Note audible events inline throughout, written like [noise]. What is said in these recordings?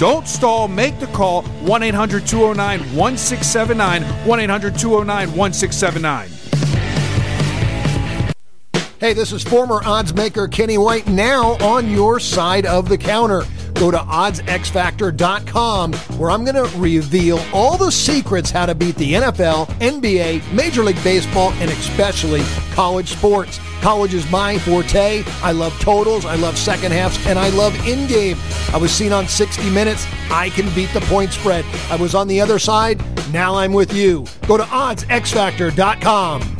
Don't stall. Make the call 1 800 209 1679. 1 800 209 1679. Hey, this is former odds maker Kenny White now on your side of the counter. Go to oddsxfactor.com where I'm going to reveal all the secrets how to beat the NFL, NBA, Major League Baseball, and especially college sports. College is my forte. I love totals, I love second halves, and I love in game. I was seen on 60 Minutes. I can beat the point spread. I was on the other side. Now I'm with you. Go to oddsxfactor.com.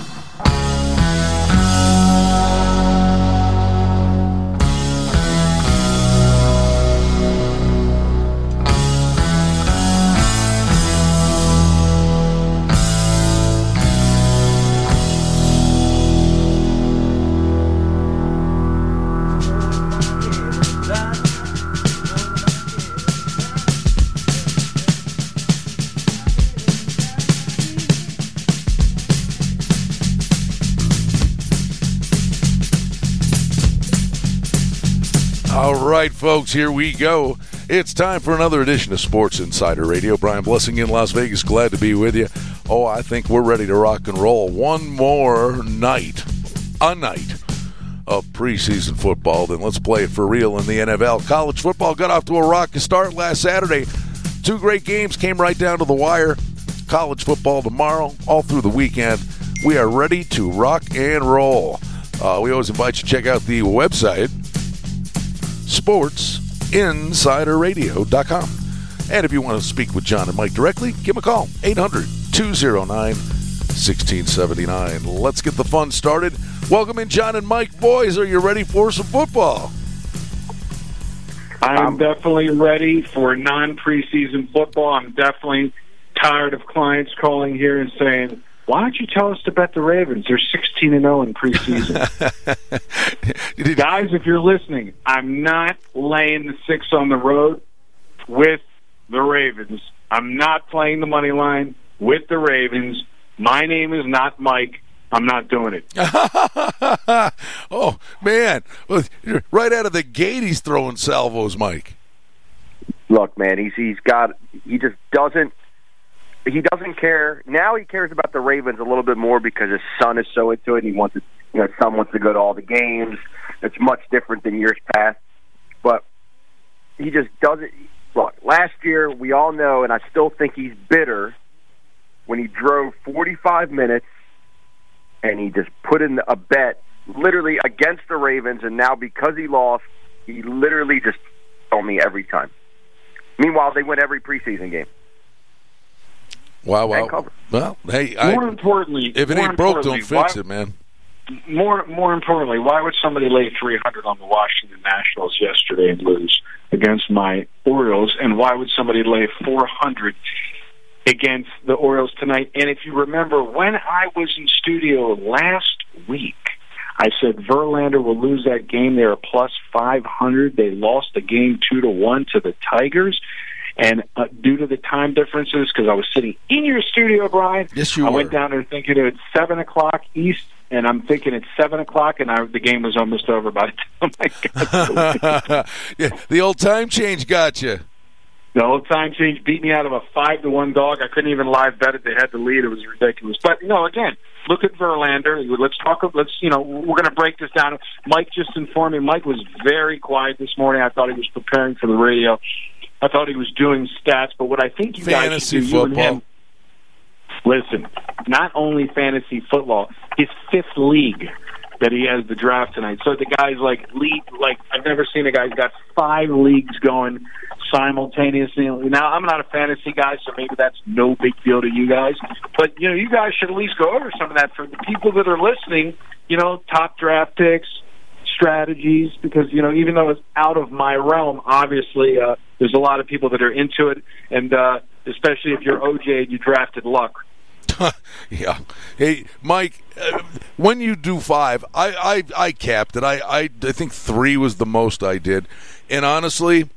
Right, folks, here we go. It's time for another edition of Sports Insider Radio. Brian Blessing in Las Vegas. Glad to be with you. Oh, I think we're ready to rock and roll. One more night, a night of preseason football. Then let's play it for real in the NFL. College football got off to a rocky start last Saturday. Two great games came right down to the wire. College football tomorrow, all through the weekend. We are ready to rock and roll. Uh, we always invite you to check out the website, sportsinsiderradio.com. And if you want to speak with John and Mike directly, give them a call 800 209 1679. Let's get the fun started. Welcome in, John and Mike. Boys, are you ready for some football? I'm definitely ready for non preseason football. I'm definitely tired of clients calling here and saying, why don't you tell us to bet the Ravens? They're 16 and 0 in preseason. [laughs] Guys, if you're listening, I'm not laying the six on the road with the Ravens. I'm not playing the money line with the Ravens. My name is not Mike. I'm not doing it. [laughs] oh, man. Right out of the gate, he's throwing salvos, Mike. Look, man, he's he's got he just doesn't he doesn't care. Now he cares about the Ravens a little bit more because his son is so into it. He wants to, you know, his son wants to go to all the games. It's much different than years past. But he just doesn't. Look, last year we all know, and I still think he's bitter when he drove 45 minutes and he just put in a bet literally against the Ravens, and now because he lost, he literally just told me every time. Meanwhile, they win every preseason game. Wow, wow. Well, hey, more I, importantly, if it ain't broke, don't fix why, it, man. More, more importantly, why would somebody lay 300 on the Washington Nationals yesterday and lose against my Orioles? And why would somebody lay 400 against the Orioles tonight? And if you remember, when I was in studio last week, I said Verlander will lose that game. They're plus 500. They lost the game two to one to the Tigers. And uh, due to the time differences, because I was sitting in your studio, Brian, yes, you I were. went down there thinking it's seven o'clock East, and I'm thinking it's seven o'clock, and I, the game was almost over by the [laughs] time I got. [laughs] yeah, the old time change got you. The old time change beat me out of a five to one dog. I couldn't even live bet it. They had the lead. It was ridiculous. But you know, again, look at Verlander. Let's talk. Let's you know, we're going to break this down. Mike just informed me. Mike was very quiet this morning. I thought he was preparing for the radio. I thought he was doing stats. But what I think you fantasy guys should do, football. you and him, listen. Not only fantasy football, his fifth league that he has the draft tonight. So the guy's like lead like I've never seen a guy who's got five leagues going simultaneously. Now I'm not a fantasy guy, so maybe that's no big deal to you guys. But you know, you guys should at least go over some of that for the people that are listening. You know, top draft picks, strategies, because you know, even though it's out of my realm, obviously uh, there's a lot of people that are into it, and uh, especially if you're OJ and you drafted Luck. [laughs] yeah. Hey, Mike, uh, when you do five, I, I, I capped it. I, I, I think three was the most I did. And honestly,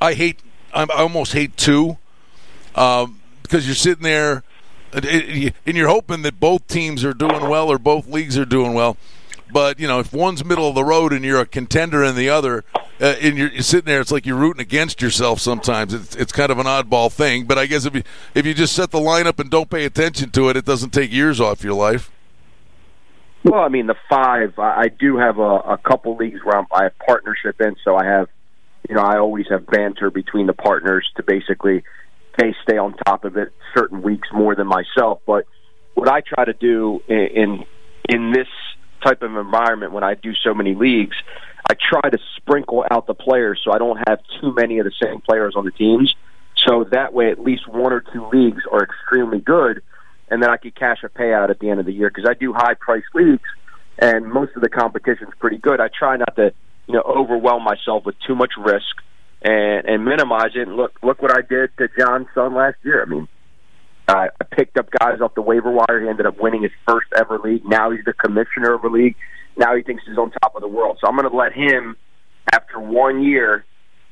I hate, I almost hate two um, because you're sitting there and you're hoping that both teams are doing well or both leagues are doing well. But, you know, if one's middle of the road and you're a contender in the other, uh, and you're, you're, sitting there, it's like you're rooting against yourself sometimes. It's, it's kind of an oddball thing. But I guess if you, if you just set the lineup and don't pay attention to it, it doesn't take years off your life. Well, I mean, the five, I, I do have a, a couple leagues where I'm, I have partnership in, so I have, you know, I always have banter between the partners to basically they stay on top of it certain weeks more than myself. But what I try to do in in, in this type of environment when I do so many leagues, I try to sprinkle out the players so I don't have too many of the same players on the teams. So that way, at least one or two leagues are extremely good, and then I could cash a payout at the end of the year because I do high price leagues, and most of the competition's pretty good. I try not to, you know, overwhelm myself with too much risk and and minimize it. And look, look what I did to John's son last year. I mean, uh, I picked up guys off the waiver wire. He ended up winning his first ever league. Now he's the commissioner of a league. Now he thinks he's on top of the world. So I'm going to let him, after one year,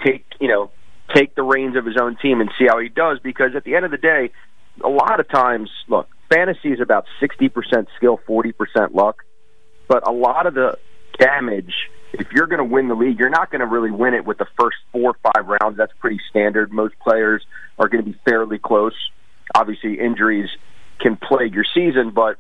take you know take the reins of his own team and see how he does. Because at the end of the day, a lot of times, look, fantasy is about sixty percent skill, forty percent luck. But a lot of the damage, if you're going to win the league, you're not going to really win it with the first four or five rounds. That's pretty standard. Most players are going to be fairly close obviously injuries can plague your season, but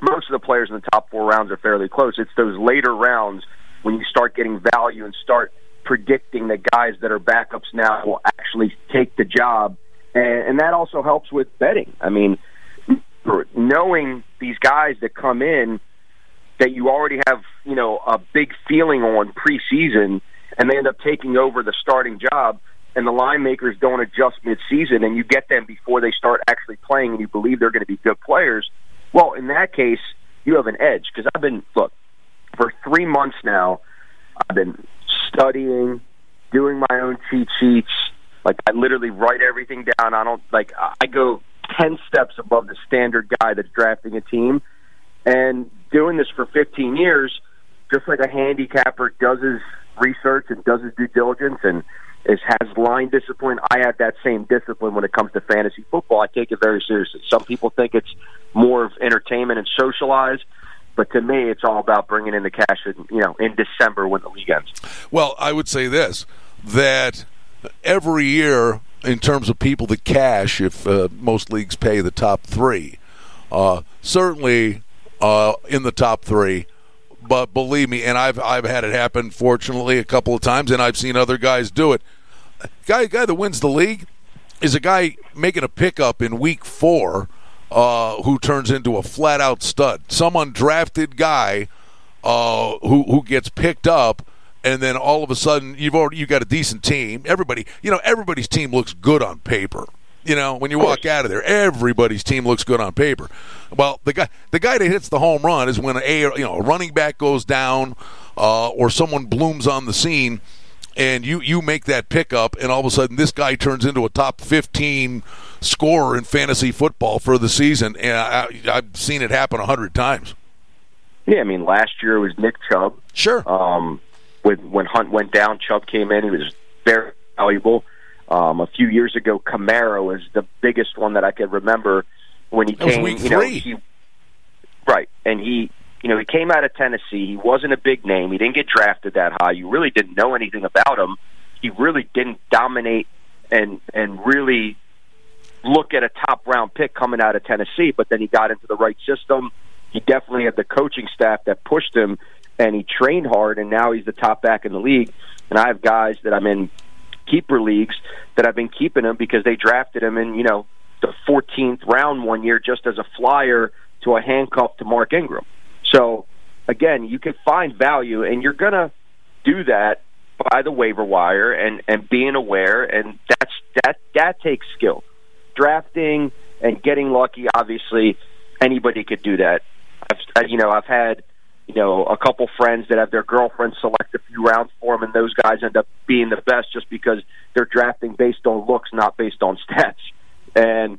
most of the players in the top four rounds are fairly close. It's those later rounds when you start getting value and start predicting that guys that are backups now will actually take the job, and, and that also helps with betting. I mean, knowing these guys that come in that you already have, you know, a big feeling on preseason, and they end up taking over the starting job and the line makers don't adjust mid-season and you get them before they start actually playing and you believe they're going to be good players, well, in that case, you have an edge because I've been look for three months now. I've been studying, doing my own cheat sheets. Like I literally write everything down. I don't like I go ten steps above the standard guy that's drafting a team, and doing this for 15 years, just like a handicapper does his research and does his due diligence and is has line discipline. I have that same discipline when it comes to fantasy football. I take it very seriously. Some people think it's more of entertainment and socialize, but to me, it's all about bringing in the cash. In, you know, in December when the league ends. Well, I would say this that every year, in terms of people that cash, if uh, most leagues pay the top three, uh, certainly uh, in the top three but believe me, and I've I've had it happen fortunately a couple of times, and I've seen other guys do it. Guy guy that wins the league is a guy making a pickup in week four, uh, who turns into a flat out stud. Some undrafted guy uh, who who gets picked up. And then all of a sudden, you've already you got a decent team. Everybody, you know, everybody's team looks good on paper. You know, when you walk out of there, everybody's team looks good on paper. Well, the guy the guy that hits the home run is when a you know a running back goes down uh, or someone blooms on the scene, and you you make that pickup, and all of a sudden this guy turns into a top fifteen scorer in fantasy football for the season. And I, I've seen it happen a hundred times. Yeah, I mean, last year it was Nick Chubb. Sure. Um, when when Hunt went down, Chubb came in. He was very valuable. Um, a few years ago, Kamara is the biggest one that I could remember when he That came. you know, three. he, right, and he, you know, he came out of Tennessee. He wasn't a big name. He didn't get drafted that high. You really didn't know anything about him. He really didn't dominate and and really look at a top round pick coming out of Tennessee. But then he got into the right system. He definitely had the coaching staff that pushed him, and he trained hard. And now he's the top back in the league. And I have guys that I'm in keeper leagues that I've been keeping him because they drafted him in you know the 14th round one year just as a flyer to a handcuff to Mark Ingram. So again, you can find value, and you're gonna do that by the waiver wire and and being aware, and that's that that takes skill. Drafting and getting lucky, obviously, anybody could do that. I've you know I've had you know a couple friends that have their girlfriends select a few rounds for them, and those guys end up being the best just because they're drafting based on looks, not based on stats. And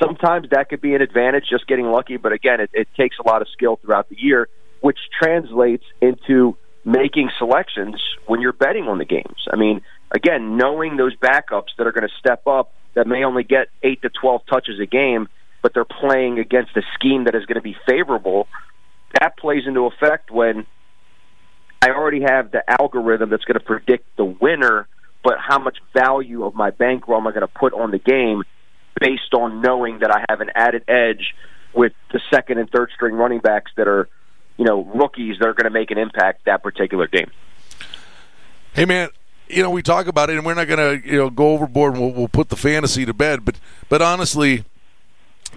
sometimes that could be an advantage, just getting lucky. But again, it, it takes a lot of skill throughout the year, which translates into making selections when you're betting on the games. I mean, again, knowing those backups that are going to step up that may only get eight to twelve touches a game, but they're playing against a scheme that is going to be favorable. That plays into effect when I already have the algorithm that's going to predict the winner, but how much value of my bankroll am I going to put on the game based on knowing that I have an added edge with the second and third string running backs that are, you know, rookies that are going to make an impact that particular game. Hey, man, you know we talk about it, and we're not going to you know go overboard. and We'll, we'll put the fantasy to bed, but but honestly,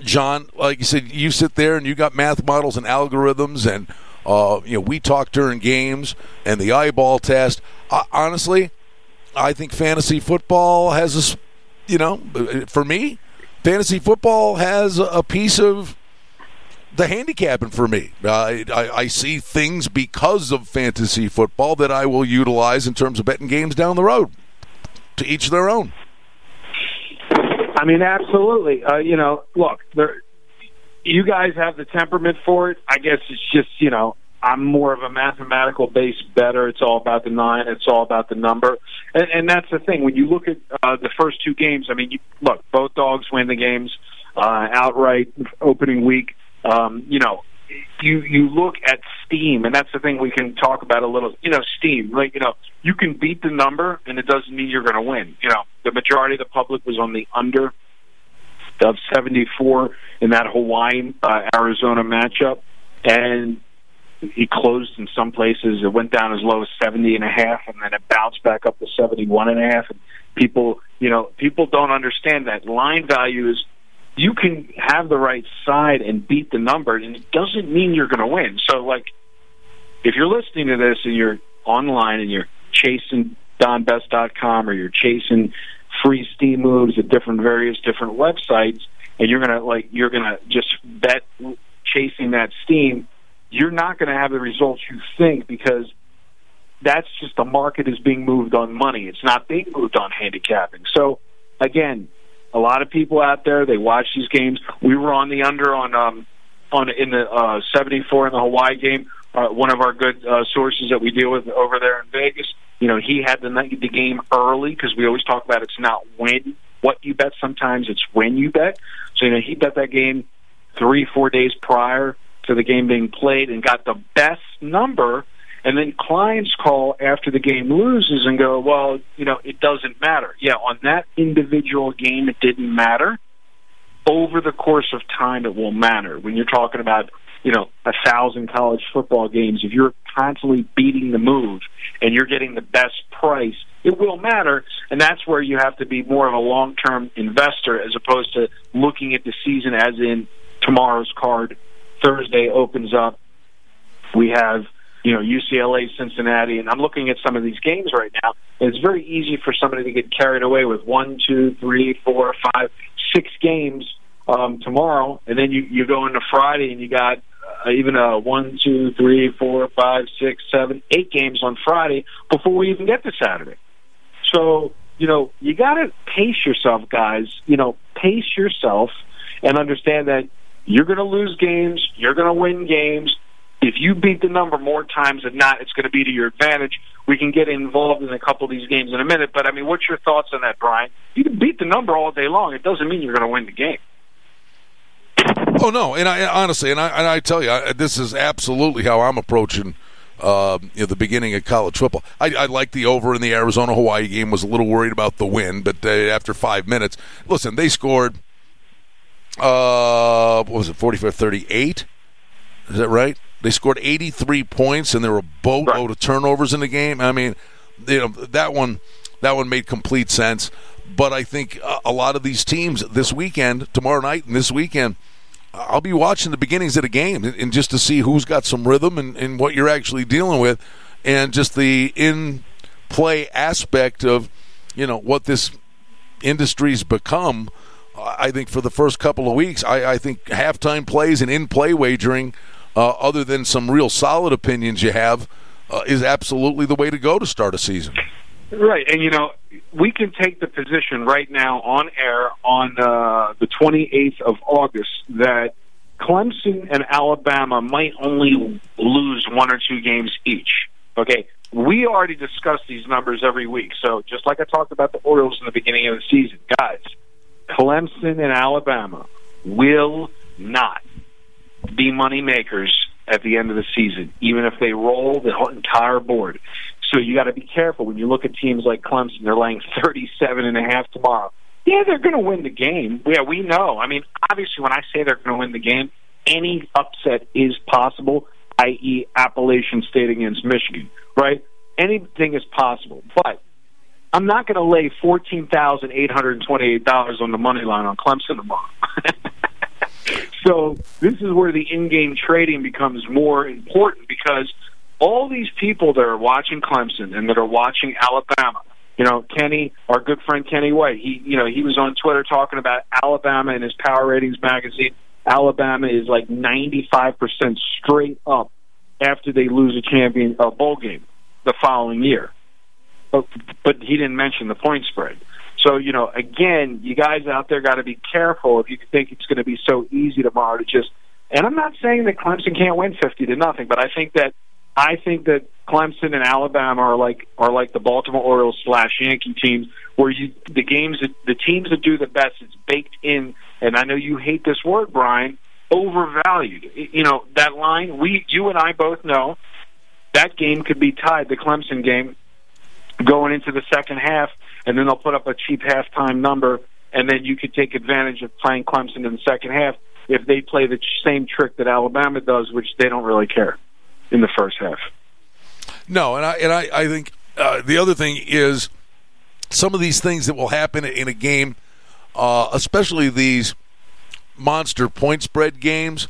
John, like you said, you sit there and you got math models and algorithms, and uh, you know we talk during games and the eyeball test. Uh, honestly, I think fantasy football has a, you know, for me, fantasy football has a piece of the handicapping for me. I, I, I see things because of fantasy football that I will utilize in terms of betting games down the road. To each their own. I mean, absolutely. Uh, you know, look, there, you guys have the temperament for it. I guess it's just, you know, I'm more of a mathematical based better. It's all about the nine. It's all about the number, and, and that's the thing. When you look at uh, the first two games, I mean, you, look, both dogs win the games uh, outright opening week. Um, you know, you you look at Steam, and that's the thing we can talk about a little. You know, Steam, like you know, you can beat the number, and it doesn't mean you're going to win. You know, the majority of the public was on the under of 74 in that Hawaiian uh, Arizona matchup, and he closed in some places. It went down as low as 70 and a half, and then it bounced back up to 71 and a half. And people, you know, people don't understand that line value is you can have the right side and beat the number, and it doesn't mean you're going to win. So, like, if you're listening to this and you're online and you're chasing donbest.com or you're chasing free steam moves at different various different websites, and you're gonna like you're gonna just bet chasing that steam, you're not going to have the results you think because that's just the market is being moved on money. It's not being moved on handicapping. So again, a lot of people out there they watch these games. We were on the under on um on in the uh 74 in the Hawaii game. Uh, one of our good uh, sources that we deal with over there in Vegas. You know, he had the night the game early because we always talk about it's not when what you bet. Sometimes it's when you bet. So you know, he bet that game three four days prior to the game being played and got the best number. And then clients call after the game loses and go, well, you know, it doesn't matter. Yeah, on that individual game, it didn't matter. Over the course of time, it will matter. When you're talking about, you know, a thousand college football games, if you're constantly beating the move and you're getting the best price, it will matter. And that's where you have to be more of a long term investor as opposed to looking at the season as in tomorrow's card. Thursday opens up. We have, you know, UCLA, Cincinnati, and I'm looking at some of these games right now. It's very easy for somebody to get carried away with one, two, three, four, five, six games um, tomorrow, and then you you go into Friday and you got uh, even a one, two, three, four, five, six, seven, eight games on Friday before we even get to Saturday. So you know you got to pace yourself, guys. You know, pace yourself and understand that you're going to lose games, you're going to win games. If you beat the number more times than not, it's going to be to your advantage. we can get involved in a couple of these games in a minute. But I mean, what's your thoughts on that, Brian? You can beat the number all day long. It doesn't mean you're going to win the game. Oh no, and I honestly, and I, and I tell you, I, this is absolutely how I'm approaching. Uh, you know, the beginning of college football. I, I like the over in the Arizona Hawaii game. Was a little worried about the win, but uh, after five minutes, listen, they scored. Uh, what was it, 45-38? Is that right? They scored 83 points, and there were a boatload right. of turnovers in the game. I mean, you know that one, that one made complete sense. But I think a lot of these teams this weekend, tomorrow night, and this weekend I'll be watching the beginnings of the game and, just to see who's got some rhythm and, and what you're actually dealing with, and just the in play aspect of you know what this industry's become. I think for the first couple of weeks, I, I think halftime plays and in play wagering, uh, other than some real solid opinions you have, uh, is absolutely the way to go to start a season. Right, and you know we can take the position right now on air on uh, the 28th of August that Clemson and Alabama might only lose one or two games each. Okay, we already discuss these numbers every week. So just like I talked about the Orioles in the beginning of the season, guys, Clemson and Alabama will not be money makers at the end of the season, even if they roll the entire board. So you got to be careful when you look at teams like Clemson. They're laying thirty-seven and a half tomorrow. Yeah, they're going to win the game. Yeah, we know. I mean, obviously, when I say they're going to win the game, any upset is possible, i.e., Appalachian State against Michigan, right? Anything is possible. But I'm not going to lay fourteen thousand eight hundred twenty-eight dollars on the money line on Clemson tomorrow. [laughs] so this is where the in-game trading becomes more important because all these people that are watching Clemson and that are watching Alabama. You know, Kenny, our good friend Kenny White, he you know, he was on Twitter talking about Alabama in his Power Ratings magazine. Alabama is like 95% straight up after they lose a champion a bowl game the following year. But, but he didn't mention the point spread. So, you know, again, you guys out there got to be careful if you think it's going to be so easy tomorrow to just. And I'm not saying that Clemson can't win 50 to nothing, but I think that I think that Clemson and Alabama are like are like the Baltimore Orioles slash Yankee teams, where you the games the teams that do the best, it's baked in. And I know you hate this word, Brian, overvalued. You know that line. We, you and I both know that game could be tied. The Clemson game going into the second half, and then they'll put up a cheap halftime number, and then you could take advantage of playing Clemson in the second half if they play the same trick that Alabama does, which they don't really care in the first half. No, and I and I, I think uh, the other thing is some of these things that will happen in a game, uh, especially these monster point spread games.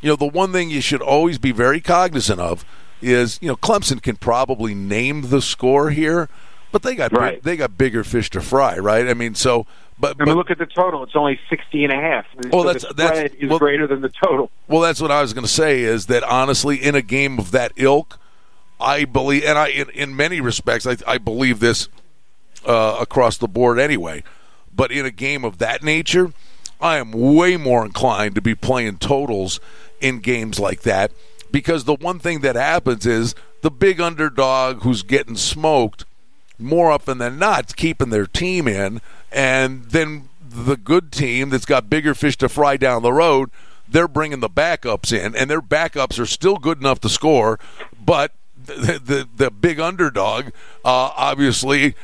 You know, the one thing you should always be very cognizant of is you know Clemson can probably name the score here, but they got right. they got bigger fish to fry, right? I mean, so but, I mean, look at the total; it's only sixty and a half. Well, so that's the that's, is well, greater than the total. Well, that's what I was going to say. Is that honestly, in a game of that ilk, I believe, and I in, in many respects, I, I believe this uh, across the board anyway. But in a game of that nature, I am way more inclined to be playing totals in games like that because the one thing that happens is the big underdog who's getting smoked more often than not keeping their team in, and then the good team that's got bigger fish to fry down the road, they're bringing the backups in, and their backups are still good enough to score, but the the, the big underdog uh, obviously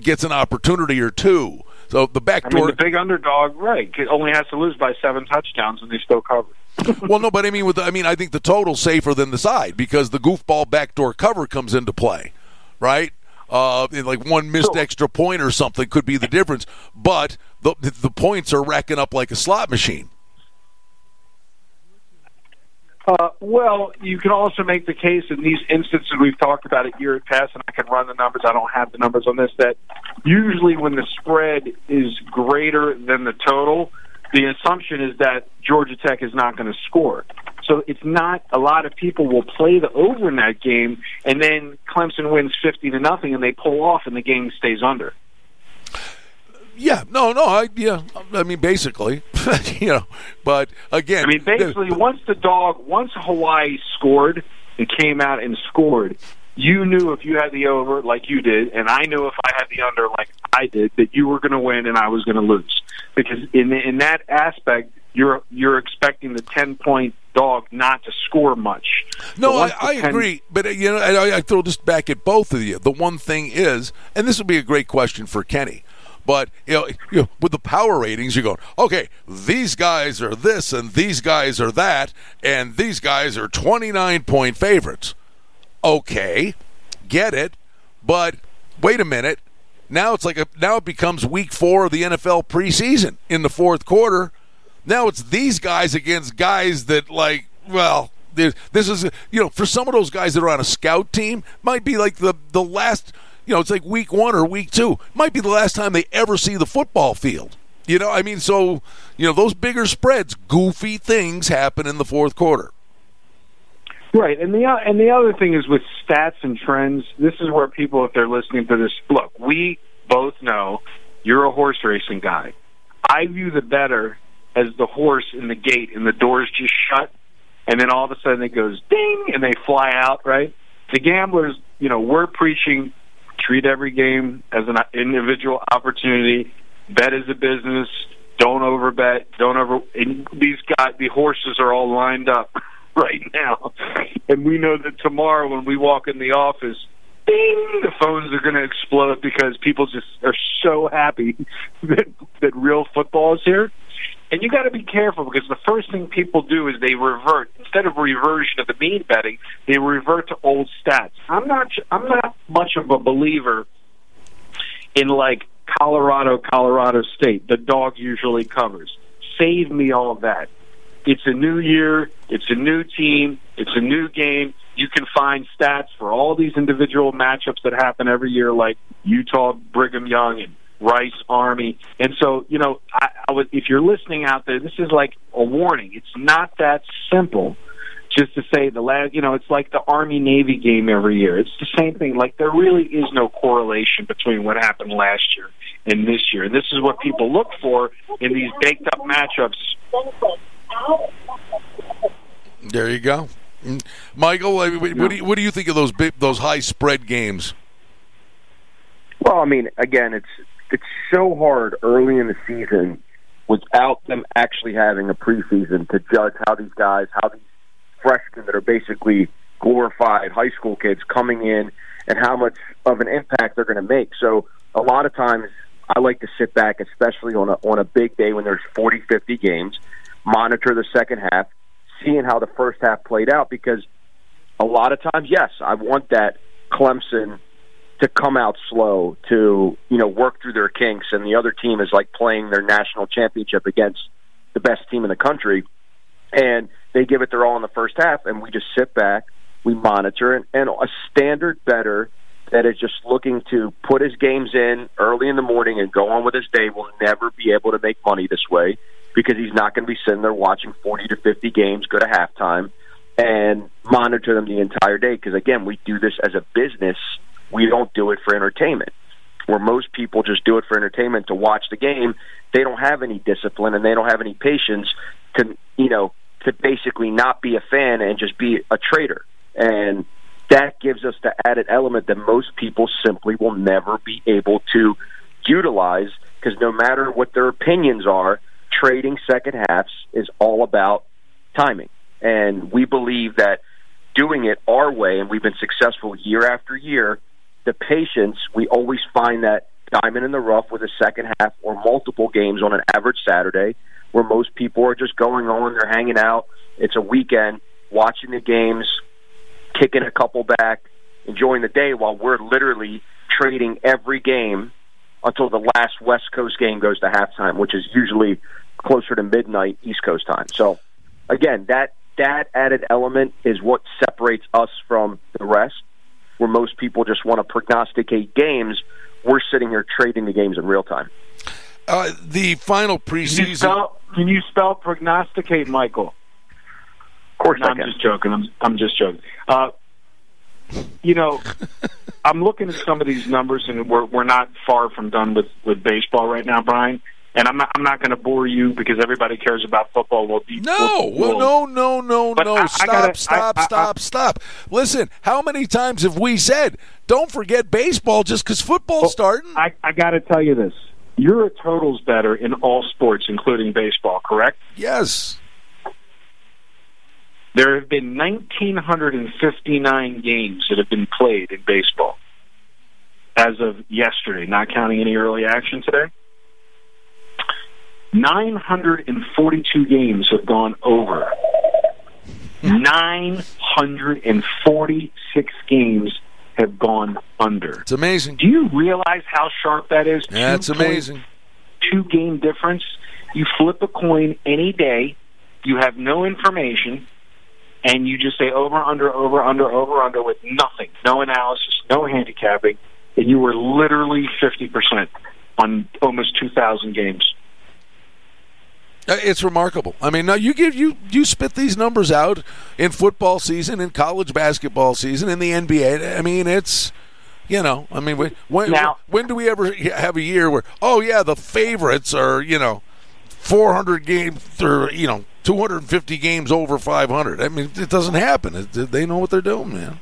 gets an opportunity or two. So the back door, I mean, the big underdog, right, only has to lose by seven touchdowns, and they still cover. [laughs] well, no, but I mean, with the, I mean, I think the total's safer than the side because the goofball backdoor cover comes into play, right? Uh, like one missed so, extra point or something could be the difference. But the the points are racking up like a slot machine. Uh, well, you can also make the case in these instances we've talked about it years past, and I can run the numbers. I don't have the numbers on this. That usually when the spread is greater than the total, the assumption is that Georgia Tech is not going to score. So it's not a lot of people will play the over in that game, and then Clemson wins fifty to nothing, and they pull off, and the game stays under. Yeah, no, no, I yeah, I mean basically, [laughs] you know, but again, I mean basically, once the dog, once Hawaii scored and came out and scored, you knew if you had the over like you did, and I knew if I had the under like I did, that you were going to win and I was going to lose. Because in in that aspect, you're you're expecting the ten point dog not to score much. No, I, I 10 agree, but uh, you know, I, I throw this back at both of you. The one thing is, and this will be a great question for Kenny. But you know, you know, with the power ratings, you're going, okay, these guys are this and these guys are that, and these guys are 29 point favorites. Okay, get it, but wait a minute. Now it's like a now it becomes week four of the NFL preseason in the fourth quarter. Now it's these guys against guys that like well this is you know for some of those guys that are on a scout team might be like the the last you know it's like week one or week two might be the last time they ever see the football field you know i mean so you know those bigger spreads goofy things happen in the fourth quarter Right, and the and the other thing is with stats and trends. This is where people, if they're listening to this, look. We both know you're a horse racing guy. I view the better as the horse in the gate, and the doors just shut, and then all of a sudden it goes ding, and they fly out. Right, the gamblers, you know, we're preaching treat every game as an individual opportunity. Bet as a business. Don't overbet. Don't over. And these guys, the horses are all lined up [laughs] right now, and we know that tomorrow when we walk in the office, ding, the phones are going to explode because people just are so happy [laughs] that that real football is here. And you got to be careful because the first thing people do is they revert instead of reversion of the mean betting, they revert to old stats. I'm not I'm not much of a believer in like Colorado, Colorado State. The dog usually covers. Save me all that. It's a new year. It's a new team. It's a new game. You can find stats for all these individual matchups that happen every year, like Utah, Brigham Young, and Rice Army. And so, you know, I, I would, if you're listening out there, this is like a warning. It's not that simple. Just to say the last, you know, it's like the Army Navy game every year. It's the same thing. Like there really is no correlation between what happened last year and this year. And this is what people look for in these baked up matchups there you go michael what, what do you, what do you think of those big, those high spread games Well, I mean, again, it's it's so hard early in the season without them actually having a preseason to judge how these guys, how these freshmen that are basically glorified high school kids coming in and how much of an impact they're going to make. So a lot of times I like to sit back, especially on a on a big day when there's 40, 50 games, monitor the second half, seeing how the first half played out because a lot of times, yes, I want that Clemson to come out slow, to you know work through their kinks, and the other team is like playing their national championship against the best team in the country, and they give it their all in the first half, and we just sit back, we monitor, and, and a standard better that is just looking to put his games in early in the morning and go on with his day will never be able to make money this way because he's not going to be sitting there watching 40 to 50 games go to halftime and monitor them the entire day because again we do this as a business we don't do it for entertainment. Where most people just do it for entertainment to watch the game they don't have any discipline and they don't have any patience to you know to basically not be a fan and just be a trader and that gives us the added element that most people simply will never be able to utilize because no matter what their opinions are trading second halves is all about timing. And we believe that doing it our way and we've been successful year after year the patience we always find that diamond in the rough with a second half or multiple games on an average saturday where most people are just going on they're hanging out. It's a weekend watching the games kicking a couple back enjoying the day while we're literally trading every game until the last west coast game goes to halftime which is usually closer to midnight east coast time. So again that that added element is what separates us from the rest where most people just want to prognosticate games we're sitting here trading the games in real time uh, the final Can you preseason spell, can you spell prognosticate, Michael? of course No, I I'm just joking. I'm I'm just joking. Uh, you know, [laughs] I'm looking at some of these numbers, and we're we're not far from done with with baseball right now, Brian. And I'm not, I'm not going to bore you because everybody cares about football. We'll be, no, we'll, well, no, no, no, But no. I- I stop, gotta- stop, I- I- stop, stop. Listen, how many times have we said, don't forget baseball just because football's starting? I, I got to tell you this: you're a totals better in all sports, including baseball. Correct? yes. There have been 1,959 games that have been played in baseball as of yesterday, not counting any early action today. 942 games have gone over. 946 games have gone under. It's amazing. Do you realize how sharp that is? That's amazing. two game difference. You flip a coin any day. You have no information, and you just say over, under, over, under, over, under with nothing, no analysis, no handicapping, and you were literally fifty percent on almost two thousand games. Uh, It's remarkable. I mean, now you give you you spit these numbers out in football season, in college basketball season, in the NBA. I mean, it's you know, I mean, when when, Now- when do we ever have a year where oh yeah, the favorites are you know, four hundred games or you know, two hundred and fifty games over five hundred? I mean, it doesn't happen. It, they know what they're doing, man.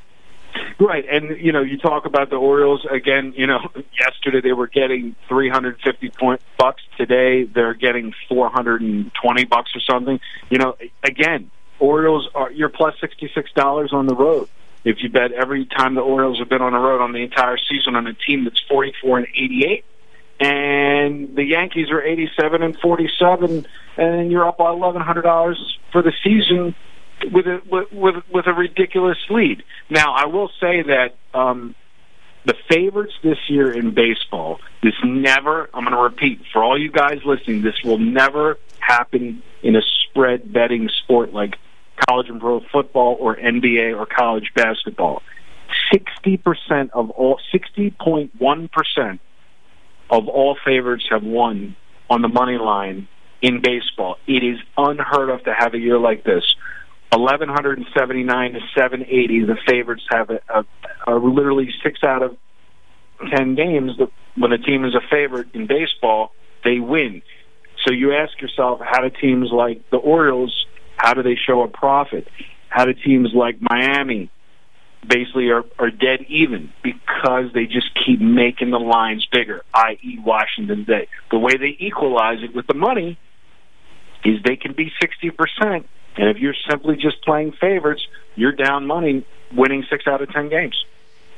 Right, and you know, you talk about the Orioles again. You know, [laughs] yesterday they were getting three hundred fifty point bucks. Today they're getting four hundred and twenty bucks or something. You know, again, Orioles are you're plus sixty six dollars on the road. If you bet every time the Orioles have been on the road on the entire season on a team that's forty four and eighty eight, and the Yankees are eighty seven and forty seven, and you're up by eleven hundred dollars for the season with a with, with a ridiculous lead. Now, I will say that um, the favorites this year in baseball. This never. I'm going to repeat for all you guys listening. This will never happen in a spread betting sport like college and pro football or NBA or college basketball. Sixty percent of all, sixty point one percent of all favorites have won on the money line in baseball. It is unheard of to have a year like this. 1179 to 780 the favorites have a, a, a literally 6 out of 10 games that when a team is a favorite in baseball they win. So you ask yourself how do teams like the Orioles how do they show a profit? How do teams like Miami basically are, are dead even because they just keep making the lines bigger i.e. Washington State? The way they equalize it with the money is they can be 60% and if you're simply just playing favorites, you're down money winning six out of ten games.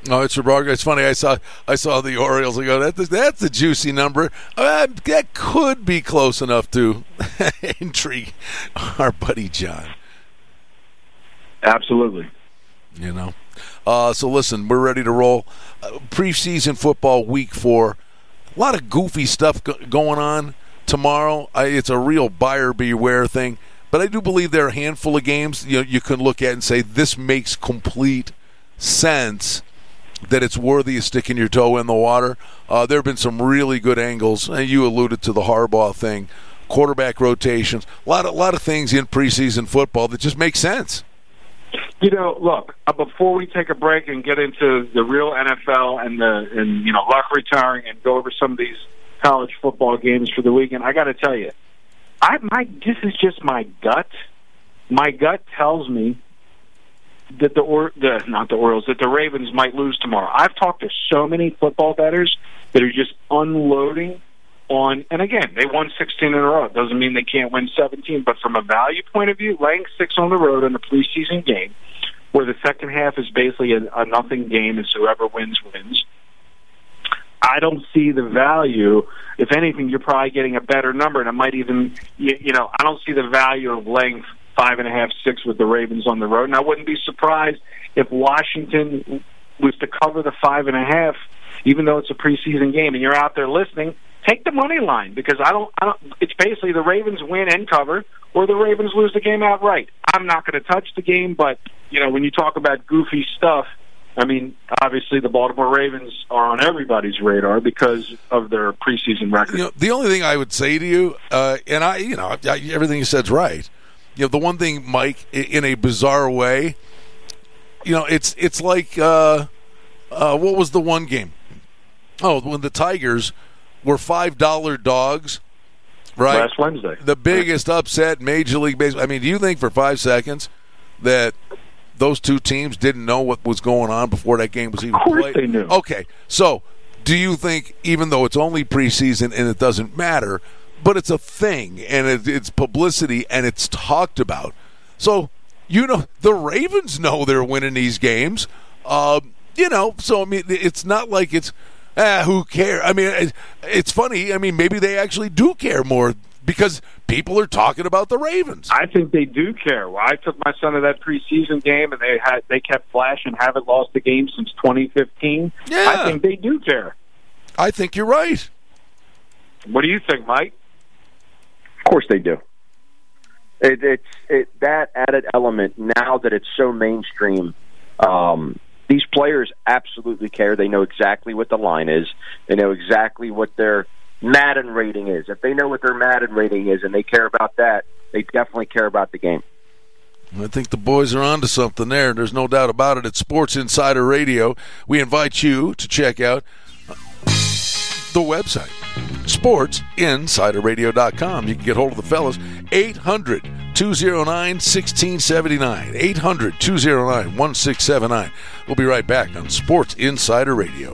No, it's remarkable. It's funny. I saw I saw the Orioles. I go, that's that's a juicy number. Uh, that could be close enough to [laughs] intrigue our buddy John. Absolutely. You know. Uh, so listen, we're ready to roll. Uh, preseason football week four. A lot of goofy stuff go- going on tomorrow. I, it's a real buyer beware thing. But I do believe there are a handful of games you know, you can look at and say this makes complete sense that it's worthy of sticking your toe in the water. Uh, there have been some really good angles. Uh, you alluded to the Harbaugh thing, quarterback rotations, a lot of lot of things in preseason football that just make sense. You know, look. Uh, before we take a break and get into the real NFL and the and you know Luck retiring and go over some of these college football games for the weekend, I got to tell you, I my this is just my gut. My gut tells me that the or the not the Orioles that the Ravens might lose tomorrow. I've talked to so many football bettors that are just unloading on and again, they won 16 in a row. It doesn't mean they can't win 17, but from a value point of view, laying 6 on the road in a preseason game where the second half is basically a, a nothing game so whoever wins wins. I don't see the value. If anything, you're probably getting a better number, and it might even, you, you know, I don't see the value of laying five and a half, six with the Ravens on the road. And I wouldn't be surprised if Washington was to cover the five and a half, even though it's a preseason game, and you're out there listening. Take the money line because I don't. I don't. It's basically the Ravens win and cover, or the Ravens lose the game outright. I'm not going to touch the game, but you know when you talk about goofy stuff, I mean, obviously the Baltimore Ravens are on everybody's radar because of their preseason record. You know, the only thing I would say to you, uh, and I, you know, everything you said's right. You know, the one thing, Mike, in a bizarre way, you know, it's it's like uh, uh, what was the one game? Oh, when the Tigers were five dollar dogs right. last Wednesday. The biggest upset, Major League Baseball. I mean, do you think for five seconds that those two teams didn't know what was going on before that game was even Of course played? they knew. Okay, so do you think, even though it's only preseason and it doesn't matter, but it's a thing and it, it's publicity and it's talked about? So you know the Ravens know they're winning these games. Um, you know, so I mean, it's not like it's ah, who care? I mean, it, it's funny. I mean, maybe they actually do care more because people are talking about the Ravens. I think they do care. Well, I took my son to that preseason game, and they had they kept flashing, haven't lost a game since 2015. Yeah. I think they do care. I think you're right. What do you think, Mike? Of course they do. It, it's it, that added element now that it's so mainstream. Um, these players absolutely care. They know exactly what the line is. They know exactly what their Madden rating is. If they know what their Madden rating is and they care about that, they definitely care about the game. I think the boys are onto something there. There's no doubt about it. It's Sports Insider Radio. We invite you to check out uh, the website, sportsinsiderradio.com. You can get hold of the fellas, 800 209 1679. 800 209 1679. We'll be right back on Sports Insider Radio.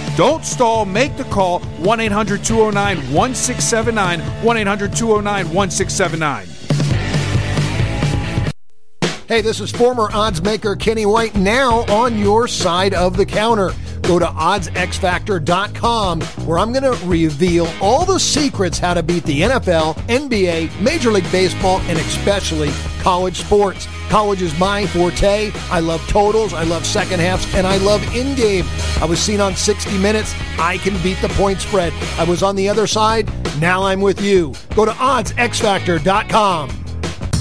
Don't stall. Make the call 1 800 209 1679. 1 800 209 1679. Hey, this is former odds maker Kenny White now on your side of the counter. Go to oddsxfactor.com where I'm going to reveal all the secrets how to beat the NFL, NBA, Major League Baseball, and especially college sports. College is my forte. I love totals, I love second halves, and I love in game. I was seen on 60 Minutes. I can beat the point spread. I was on the other side. Now I'm with you. Go to oddsxfactor.com.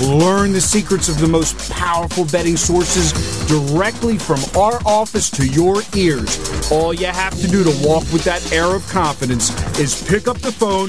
Learn the secrets of the most powerful betting sources directly from our office to your ears. All you have to do to walk with that air of confidence is pick up the phone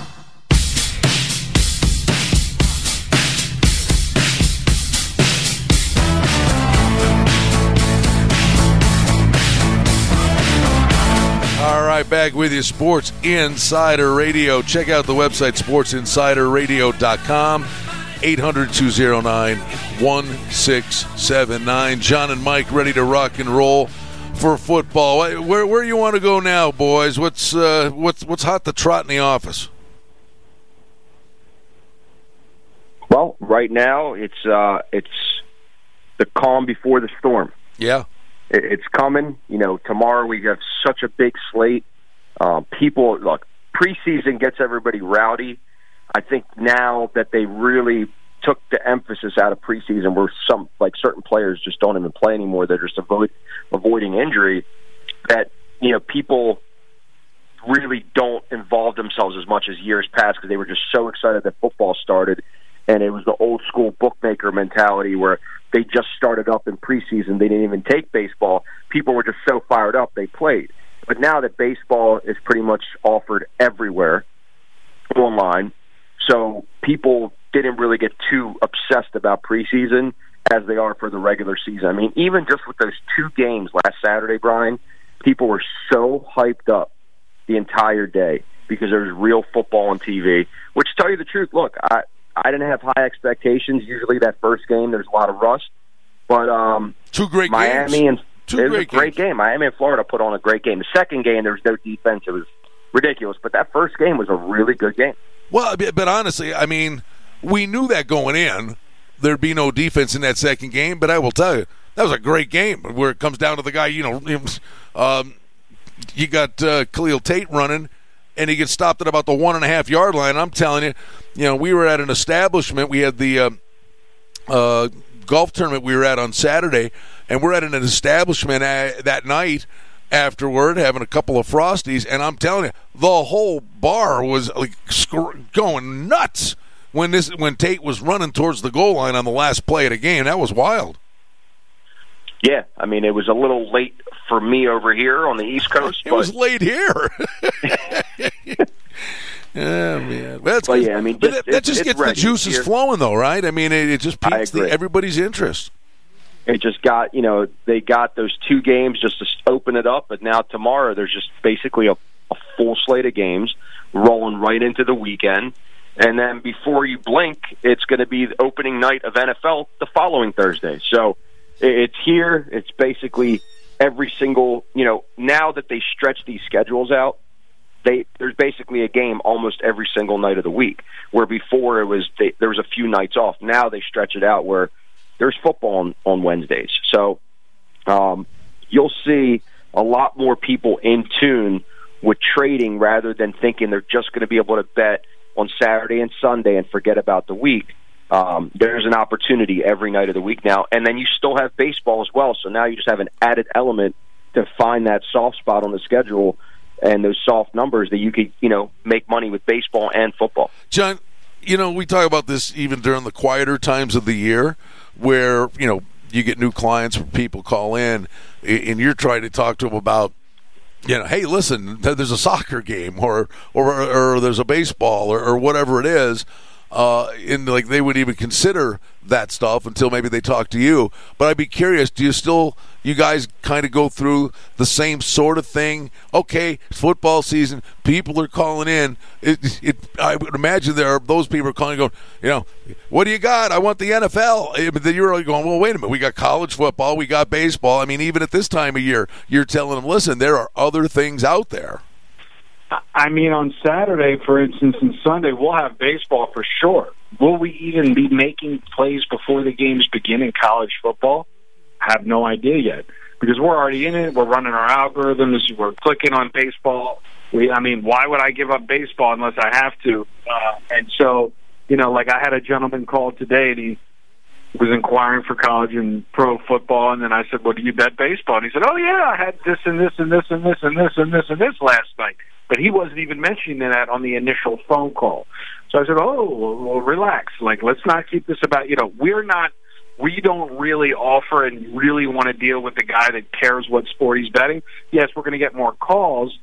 Right, back with you, Sports Insider Radio. Check out the website, sportsinsiderradio.com. 800 209 1679. John and Mike ready to rock and roll for football. Where, where you want to go now, boys? What's, uh, what's, what's hot to trot in the office? Well, right now it's uh, it's the calm before the storm. Yeah. It, it's coming. You know, tomorrow we have such a big slate. Uh, people look preseason gets everybody rowdy. I think now that they really took the emphasis out of preseason, where some like certain players just don't even play anymore. They're just avoid, avoiding injury. That you know people really don't involve themselves as much as years past because they were just so excited that football started and it was the old school bookmaker mentality where they just started up in preseason. They didn't even take baseball. People were just so fired up they played. But now that baseball is pretty much offered everywhere online, so people didn't really get too obsessed about preseason. as they are for the regular season. I mean, even just with those two games last Saturday, Brian, people were so hyped up the entire day because there was real football on TV. Which, to tell you the truth, look, I I didn't have high expectations. Usually, that first game, there's a lot of rust. But um, two great Miami games. and two it was great a great games. game. Miami and Florida put on a great game. The second game, there was no defense. It was ridiculous. But that first game was a really good game. Well, but but honestly, I mean, we knew that going in. There'd be no defense in that second game, but I will tell you, that was a great game where it comes down to the guy, you know, [laughs] um, you got uh, Khalil Tate running, and he gets stopped at about the one and a half yard line. I'm telling you, you know, we were at an establishment. We had the uh, uh, golf tournament we were at on Saturday, and we're at an establishment uh, that night afterward, having a couple of frosties, and I'm telling you, the whole bar was like going nuts when this when Tate was running towards the goal line on the last play of the game. That was wild. Yeah, I mean, it was a little late for me over here on the East Coast. [laughs] It was late here. Yeah, [laughs] [laughs] man. That's yeah, I mean, just- that, that just gets the juices flowing, though, right? I mean, it, it just piques the, everybody's interest. It just got you know they got those two games just to open it up, but now tomorrow there's just basically a, a full slate of games rolling right into the weekend, and then before you blink, it's going to be the opening night of NFL the following Thursday. So it's here. It's basically every single you know now that they stretch these schedules out. They, there's basically a game almost every single night of the week. Where before it was they, there was a few nights off. Now they stretch it out where there's football on, on Wednesdays. So um, you'll see a lot more people in tune with trading rather than thinking they're just going to be able to bet on Saturday and Sunday and forget about the week. Um, there's an opportunity every night of the week now, and then you still have baseball as well. So now you just have an added element to find that soft spot on the schedule and those soft numbers that you could, you know, make money with baseball and football. John, you know, we talk about this even during the quieter times of the year where, you know, you get new clients where people call in and you're trying to talk to them about you know, hey, listen, there's a soccer game or or, or there's a baseball or, or whatever it is. Uh, like they wouldn't even consider that stuff until maybe they talk to you. But I'd be curious, do you still, you guys kind of go through the same sort of thing? Okay, football season, people are calling in. It, it, I would imagine there are those people are calling, going, you know, what do you got? I want the NFL. Eh, But then you're going, well, wait a minute, we got college football, we got baseball. I mean, even at this time of year, you're telling them, listen, there are other things out there. I mean, on Saturday, for instance, and Sunday, we'll have baseball for sure. Will we even be making plays before the games begin in college football? I have no idea yet because we're already in it. We're running our algorithms. We're clicking on baseball. We, I mean, why would I give up baseball unless I have to? Uh, and so, you know, like I had a gentleman call today, and he was inquiring for college and pro football, and then I said, "Well, do you bet baseball?" And he said, "Oh yeah, I had this and this and this and this and this and this and this last night." But he wasn't even mentioning that on the initial phone call. So I said, "Oh, well, relax. Like, let's not keep this about you know, we're not." We don't really offer and really want to deal with the guy that cares what sport he's betting. Yes, we're going to get more calls,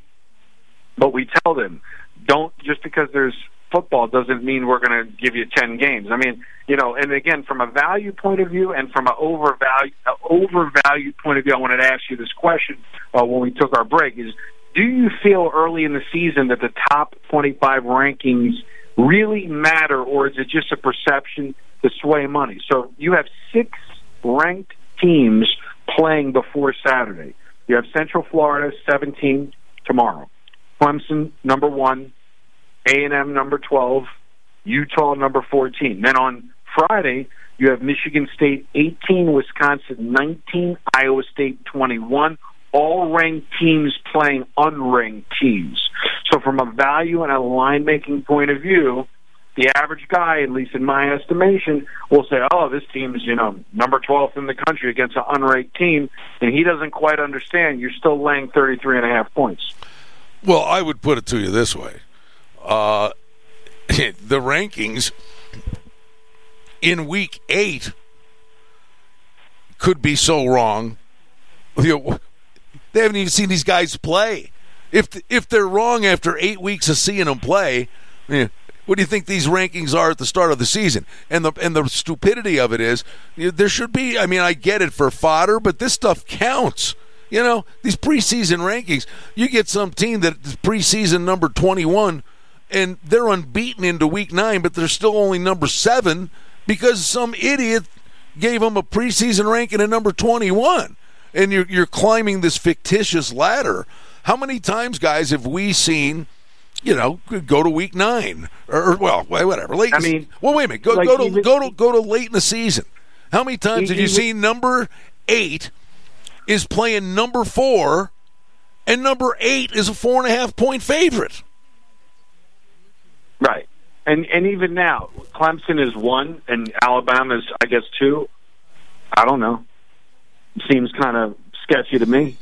but we tell them don't just because there's football doesn't mean we're going to give you 10 games. I mean, you know, and again, from a value point of view and from an overvalue, overvalued point of view, I wanted to ask you this question uh, when we took our break is, do you feel early in the season that the top 25 rankings really matter or is it just a perception to sway money? So you have six ranked teams playing before Saturday. You have Central Florida, 17 tomorrow. Clemson, number one, a&M number 12, Utah number 14. Then on Friday, you have Michigan State 18, Wisconsin 19, Iowa State 21. All ranked teams playing unranked teams. So from a value and a line making point of view, the average guy, at least in my estimation, will say, "Oh, this team is you know number 12th in the country against an unranked team," and he doesn't quite understand. You're still laying 33 and a half points. Well, I would put it to you this way: uh, [laughs] the rankings in Week Eight could be so wrong. [laughs] they haven't even seen these guys play. If if they're wrong after eight weeks of seeing them play, yeah, what do you think these rankings are at the start of the season? And the and the stupidity of it is, there should be. I mean, I get it for fodder, but this stuff counts. You know, these preseason rankings. You get some team that is preseason number twenty-one, and they're unbeaten into week nine, but they're still only number seven because some idiot gave them a preseason ranking at number twenty-one, and you're you're climbing this fictitious ladder. How many times, guys, have we seen? you know, go to week nine or, or well, whatever. Late. I mean, well, wait a minute. Go like go to even, go to go to late in the season. How many times have you seen number eight is playing number four, and number eight is a four and a half point favorite? Right, and and even now, Clemson is one, and Alabama is, I guess, two. I don't know. Seems kind of sketchy to me.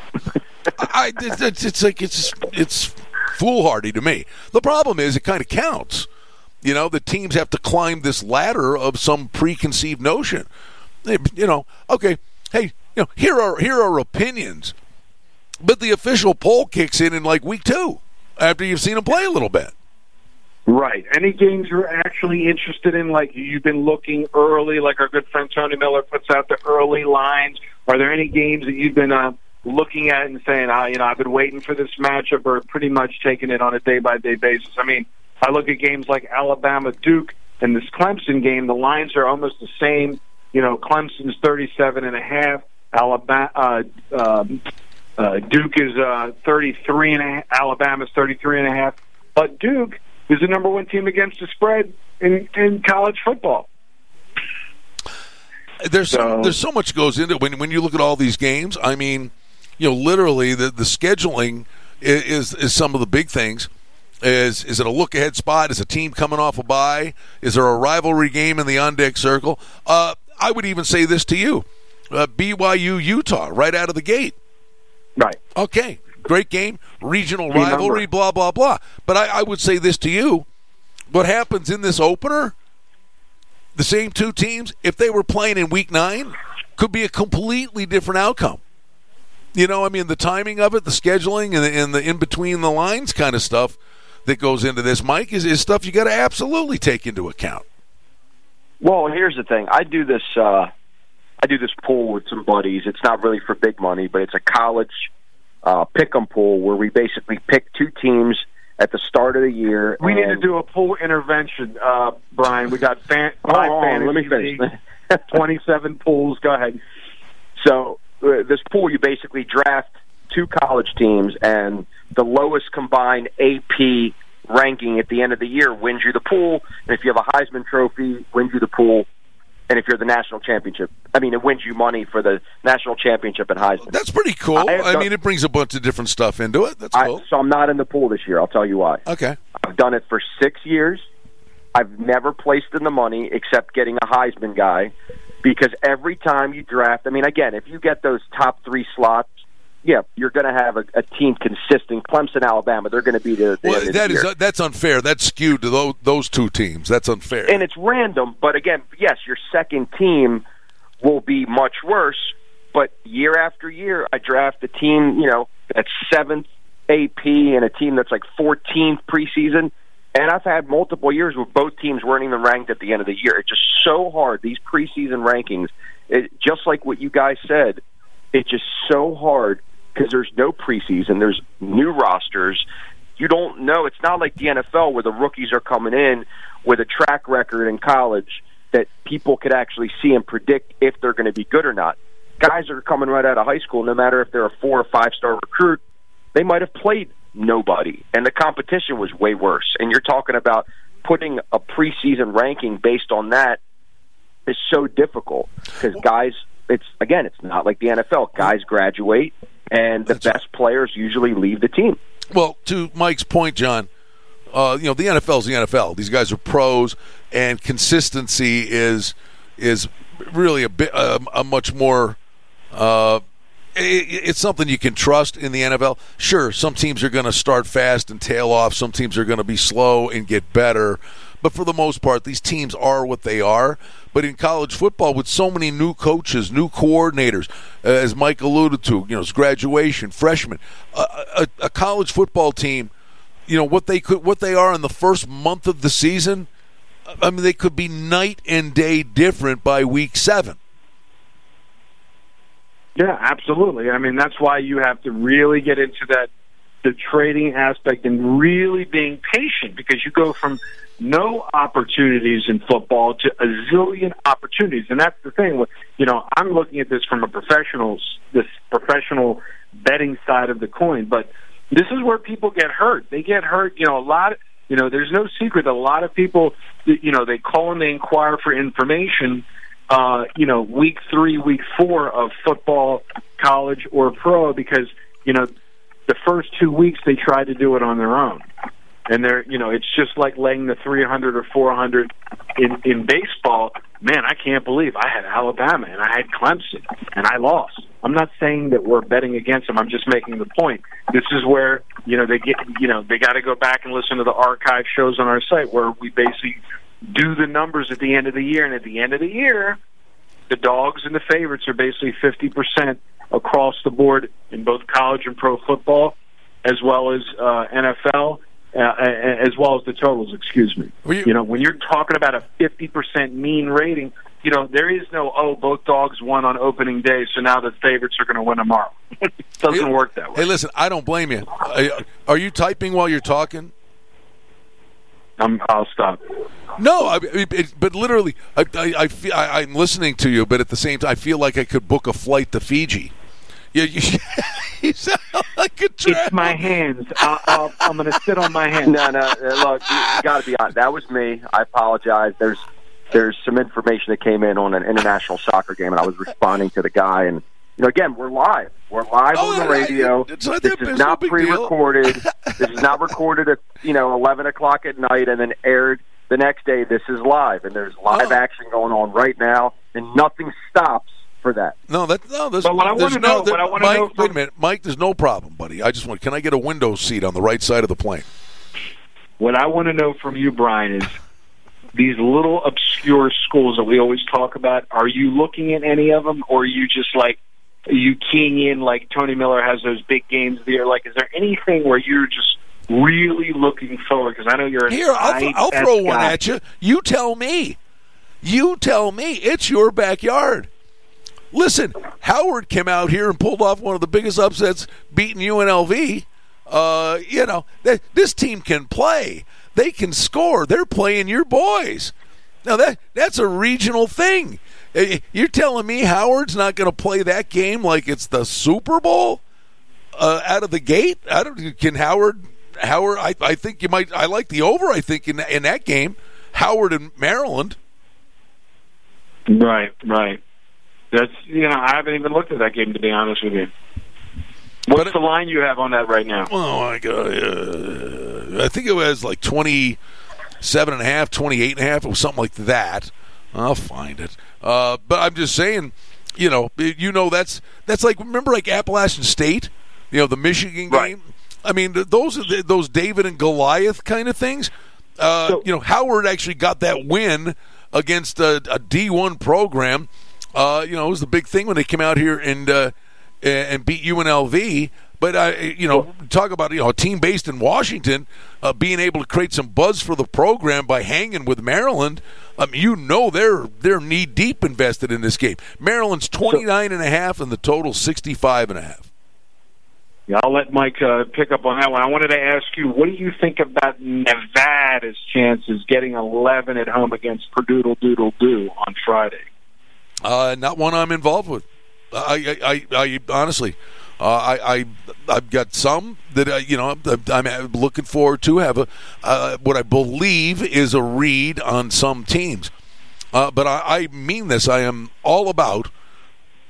I, it's, it's like it's it's foolhardy to me. The problem is it kind of counts. You know, the teams have to climb this ladder of some preconceived notion. You know, okay, hey, you know, here are here are opinions, but the official poll kicks in in like week two after you've seen them play a little bit. Right. Any games you're actually interested in, like you've been looking early, like our good friend Tony Miller puts out the early lines. Are there any games that you've been uh, looking at and saying, ah, you know, I've been waiting for this matchup or pretty much taking it on a day by day basis. I mean, I look at games like Alabama Duke and this Clemson game, the lines are almost the same. You know, Clemson's 37 and a half, Alabama uh, um, uh, Duke is uh, 33 and a Alabama's 33 and a half, but Duke is the number one team against the spread in in college football. There's so, so, there's so much goes into it when when you look at all these games. I mean, you know, literally the the scheduling is is some of the big things. Is is it a look ahead spot? Is a team coming off a bye? Is there a rivalry game in the on deck circle? Uh, I would even say this to you: uh, BYU Utah right out of the gate. Right. Okay. Great game, regional rivalry, blah blah blah. But I, I would say this to you: what happens in this opener? The same two teams, if they were playing in Week Nine, could be a completely different outcome. You know, I mean, the timing of it, the scheduling, and the, and the in between the lines kind of stuff that goes into this, Mike, is, is stuff you got to absolutely take into account. Well, here's the thing. I do this. Uh, I do this pool with some buddies. It's not really for big money, but it's a college uh, pick'em pool where we basically pick two teams at the start of the year. We need to do a pool intervention, uh, Brian. We got fan- five oh, fantasy let me finish. Twenty-seven [laughs] pools. Go ahead. So uh, this pool, you basically draft two college teams, and the lowest combined AP ranking at the end of the year wins you the pool. And if you have a Heisman Trophy, wins you the pool. And if you're the national championship, I mean, it wins you money for the national championship at Heisman. That's pretty cool. I, I mean, it brings a bunch of different stuff into it. That's cool. I, so I'm not in the pool this year. I'll tell you why. Okay. I've done it for six years. I've never placed in the money except getting a Heisman guy because every time you draft, I mean, again, if you get those top three slots, yeah, you're going to have a, a, team consistent. Clemson, Alabama, they're going to be the. the well, that is uh, that's unfair. That's skewed to those, those two teams. That's unfair, and it's random. But again, yes, your second team will be much worse. But year after year, I draft a team, you know, that's seventh AP and a team that's like 14th preseason and I've had multiple years where both teams weren't even ranked at the end of the year. It's just so hard. These preseason rankings, it, just like what you guys said, it's just so hard because there's no preseason. There's new rosters. You don't know. It's not like the NFL where the rookies are coming in with a track record in college that people could actually see and predict if they're going to be good or not. Guys are coming right out of high school, no matter if they're a four or five star recruit, they might have played nobody. And the competition was way worse. And you're talking about putting a preseason ranking based on that is so difficult because guys, it's again, it's not like the NFL. Guys graduate, and the That's best players usually leave the team. Well, to Mike's point, John, uh, you know the NFL is the NFL. These guys are pros, and consistency is is really a bit uh, a much more uh, it's something you can trust in the NFL. Sure, some teams are going to start fast and tail off. Some teams are going to be slow and get better. But for the most part, these teams are what they are. But in college football, with so many new coaches, new coordinators, uh, as Mike alluded to, you know, it's graduation, freshmen, a, a, a college football team you know what they could what they are in the first month of the season. I mean, they could be night and day different by week seven. Yeah, absolutely. I mean, that's why you have to really get into that the trading aspect and really being patient because you go from no opportunities in football to a zillion opportunities, and that's the thing. You know, I'm looking at this from a professional, this professional betting side of the coin, but this is where people get hurt. They get hurt. You know, a lot. Of, you know, there's no secret a lot of people, you know, they call and they inquire for information. Uh, you know, week three, week four of football, college or pro, because you know the first two weeks they tried to do it on their own. And they're you know it's just like laying the 300 or 400 in in baseball. Man i can't believe i had alabama and i had clemson and i lost. I'm not saying that we're betting against them. I'm just making the point. This is where you know they get you know they got to go back and listen to the archive shows on our site where we basically do the numbers at the end of the year. And at the end of the year the dogs and the favorites are basically 50% across the board in both college and pro football as well as uh, NFL uh, as well as the totals. Excuse me. You, you know, when you're talking about a 50% mean rating, you know there is no oh both dogs won on opening day, so now the favorites are going to win tomorrow. [laughs] it doesn't hey, work that way. Hey, listen, I don't blame you. Are you typing while you're talking? I'm, I'll stop. No, I, it, but literally, I, I, I feel, I, am listening to you, but at the same time, I feel like I could book a flight to Fiji. Yeah, you, [laughs] you sound like a It's my hands. I, am going to sit on my hands. No, no. Uh, look, you, you got to be honest. That was me. I apologize. There's there's some information that came in on an international soccer game, and I was responding to the guy. And you know, again, we're live. We're live oh, on the radio. this is not pre-recorded. [laughs] this is not recorded at you know 11 o'clock at night and then aired the next day. This is live, and there's live oh. action going on right now, and nothing stops for that. No, that no. There's, but what I want to no, know, what I want know, from, wait a minute, Mike. There's no problem, buddy. I just want. Can I get a window seat on the right side of the plane? What I want to know from you, Brian, is these little obscure schools that we always talk about. Are you looking at any of them, or are you just like are you keying in like Tony Miller has those big games there? Like, is there anything where you're just really looking forward? Because I know you're here. I'll, I'll throw one guy. at you. You tell me. You tell me. It's your backyard. Listen, Howard came out here and pulled off one of the biggest upsets, beating UNLV. Uh, you know, this team can play. They can score. They're playing your boys. Now that that's a regional thing. You're telling me Howard's not going to play that game like it's the Super Bowl uh, out of the gate? I don't. Can Howard? Howard? I, I think you might. I like the over. I think in in that game, Howard and Maryland. Right, right. That's you know I haven't even looked at that game to be honest with you. What's but the line you have on that right now? Oh my god, uh, I think it was like twenty seven and a half, twenty eight and a half, or something like that. I'll find it. Uh, but I'm just saying, you know, you know that's that's like remember like Appalachian State, you know, the Michigan game. Right. I mean, those are those David and Goliath kind of things. Uh, so, you know, Howard actually got that win against a a D1 program uh, you know, it was the big thing when they came out here and uh, and beat UNLV. But uh, you know, talk about you know a team based in Washington uh, being able to create some buzz for the program by hanging with Maryland. Um, you know they're they're knee deep invested in this game. Maryland's 29 and a half and the total 65 and a half. Yeah, I'll let Mike uh, pick up on that one. I wanted to ask you, what do you think about Nevada's chances getting 11 at home against Purdue Doodle Doo on Friday? Uh, not one I'm involved with. I, I, I, I honestly, uh, I, I, I've got some that uh, you know I'm, looking forward to have a uh, what I believe is a read on some teams, uh, but I, I mean this. I am all about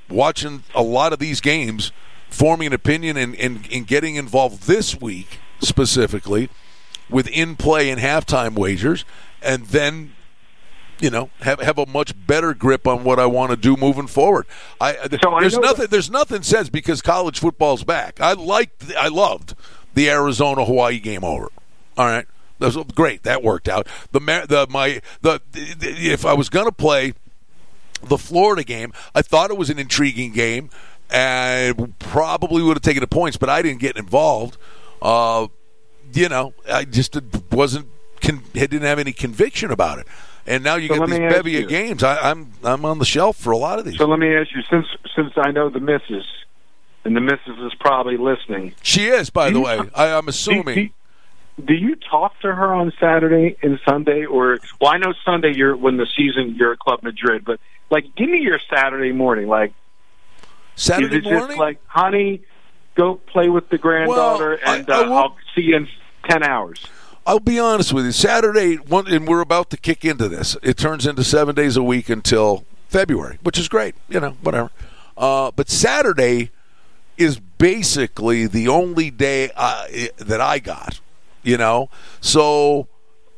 watching a lot of these games, forming an opinion, and, and, and getting involved this week specifically with in play and halftime wagers, and then you know have have a much better grip on what I want to do moving forward. I so there's I nothing that- there's nothing says because college football's back. I liked I loved the Arizona Hawaii game over. All right. That was great. That worked out. The the my the, the if I was going to play the Florida game, I thought it was an intriguing game and probably would have taken the points, but I didn't get involved. Uh, you know, I just wasn't con- didn't have any conviction about it. And now you So get these bevy you. of games. I, I'm I'm on the shelf for a lot of these. So let me ask you, since since I know the missus, and the missus is probably listening. she is, by Do the you- way. I, I'm assuming. do, do you talk to her on Saturday and Sunday, or well, I know Sunday you're when the season you're at Club Madrid, but like, give me your Saturday morning. Like, Saturday morning. just like, honey, go play with the granddaughter, Well, I- and I uh, will- I'll see you in ten hours. I'll be honest with you. Saturday, one, and we're about to kick into this. It turns into seven days a week until February, which is great. You know, whatever. Uh, but Saturday is basically the only day that I got. You know, so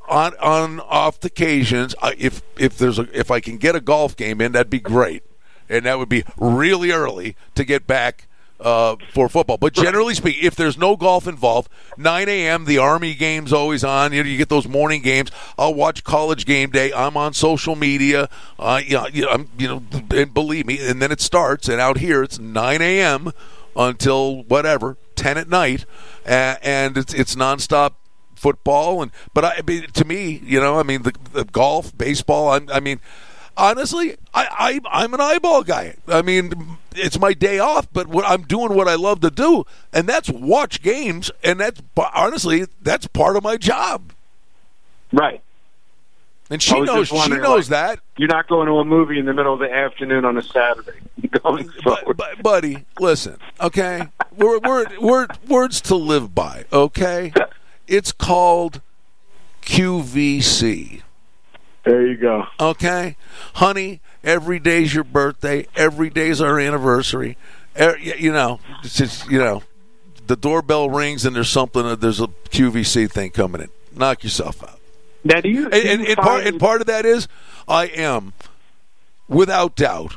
on on off occasions, if if there's a if I can get a golf game in, that'd be great, and that would be really early to get back uh, for football. But generally speaking, if there's no golf involved, 9 a.m. the Army game's always on. You know, you get those morning games. I'll watch College Game Day. I'm on social media. Uh, you know, I'm, you know, and believe me, and then it starts. And out here, it's 9 a.m. until whatever 10 at night, and it's it's nonstop football. And but I to me, you know, I mean, the, the golf, baseball. I'm, I mean honestly, I, I I'm an eyeball guy. I mean, it's my day off, but what I'm doing what I love to do, and that's watch games, and that's honestly that's part of my job. Right. And she knows she knows like, that. You're not going to a movie in the middle of the afternoon on a Saturday. [laughs] Going But, but, buddy, listen, okay? We're, we're, we're, words to live by, okay? [laughs] It's called QVC. There you go. okay honey every day's your birthday every day's our anniversary Er- you know it's just you know the doorbell rings and there's something uh, there's a qvc thing coming in knock yourself out Now, do you? and, and, and part, and part of that is i am without doubt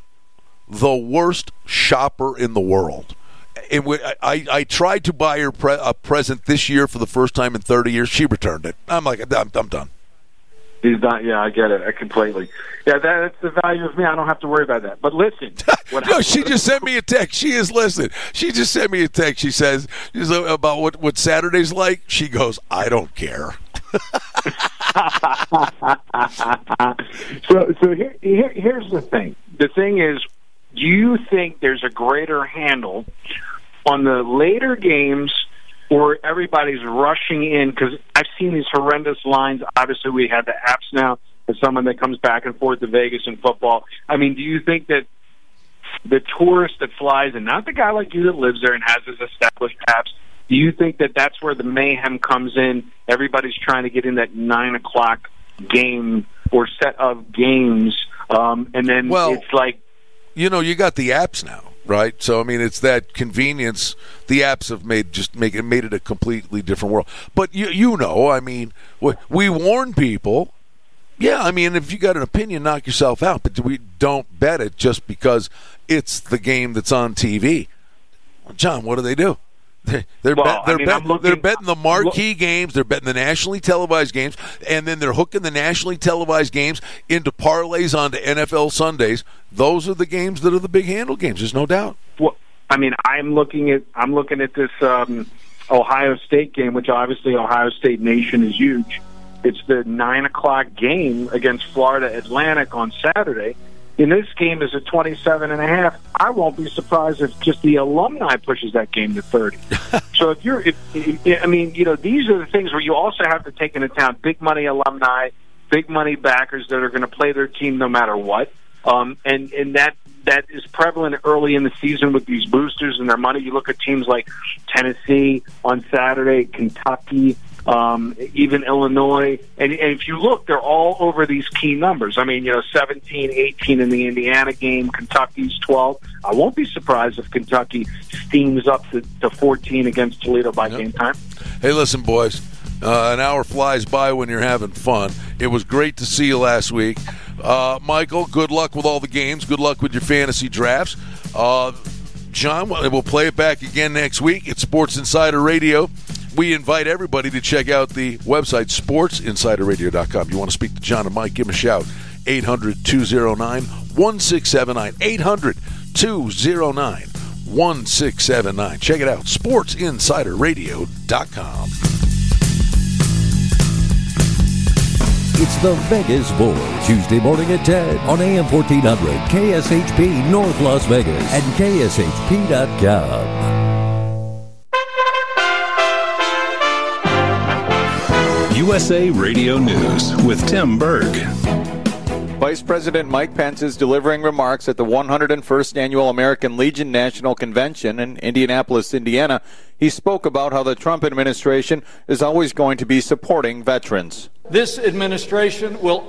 the worst shopper in the world and we, I, I, I tried to buy her pre- a present this year for the first time in 30 years. She returned it. I'm like, I'm, I'm done. He's not. Yeah, I get it. I completely. Yeah, that, that's the value of me. I don't have to worry about that. But listen, [laughs] no, she just sent me a text. She is listening. She just sent me a text. She says she's about what what Saturday's like. She goes, I don't care. [laughs] [laughs] so so here, here here's the thing. The thing is, do you think there's a greater handle on the later games? Or everybody's rushing in because I've seen these horrendous lines. Obviously, we have the apps now. As someone that comes back and forth to Vegas in football, I mean, do you think that the tourist that flies and not the guy like you that lives there and has his established apps. Do you think that that's where the mayhem comes in? Everybody's trying to get in that nine o'clock game or set of games, um, and then Well- it's like You know, you got the apps now, right? So I mean, it's that convenience. The apps have made just make it made it a completely different world. But you you know, I mean, we, warn people. Yeah, I mean, if you got an opinion, knock yourself out. But we don't bet it just because it's the game that's on TV. John, what do they do? They're, [laughs] they're, Well, bet, they're, mean, bet- looking- they're betting the marquee games. They're betting the nationally televised games, and then they're hooking the nationally televised games into parlays onto NFL Sundays. Those are the games that are the big handle games. There's no doubt. Well, I mean, I'm looking at I'm looking at this um, Ohio State game, which obviously Ohio State Nation is huge. It's the nine o'clock game against Florida Atlantic on Saturday. And this game is at 27 and a half. I won't be surprised if just the alumni pushes that game to 30. [laughs] so if you're, if, if, I mean, you know, these are the things where you also have to take into account big money alumni, big money backers that are going to play their team no matter what. Um, and and that that is prevalent early in the season with these boosters and their money. You look at teams like Tennessee on Saturday, Kentucky, um, even Illinois, and, and if you look, they're all over these key numbers. I mean, you know, 17, 18 in the Indiana game, Kentucky's 12. I won't be surprised if Kentucky steams up to, to 14 against Toledo by game time. Hey, listen, boys. Uh, an hour flies by when you're having fun. It was great to see you last week. Uh, Michael, good luck with all the games. Good luck with your fantasy drafts. Uh, John, we'll play it back again next week. It's Sports Insider Radio we invite everybody to check out the website, sportsinsiderradio.com. You want to speak to John and Mike, give them a shout. 800 209 1679. 800 209 1679. Check it out, sportsinsiderradio.com. It's the Vegas Board, Tuesday morning at 10 on AM 1400, KSHP North Las Vegas, and KSHP.com. USA Radio News with Tim Berg. Vice President Mike Pence is delivering remarks at the 101st Annual American Legion National Convention in Indianapolis, Indiana. He spoke about how the Trump administration is always going to be supporting veterans. This administration will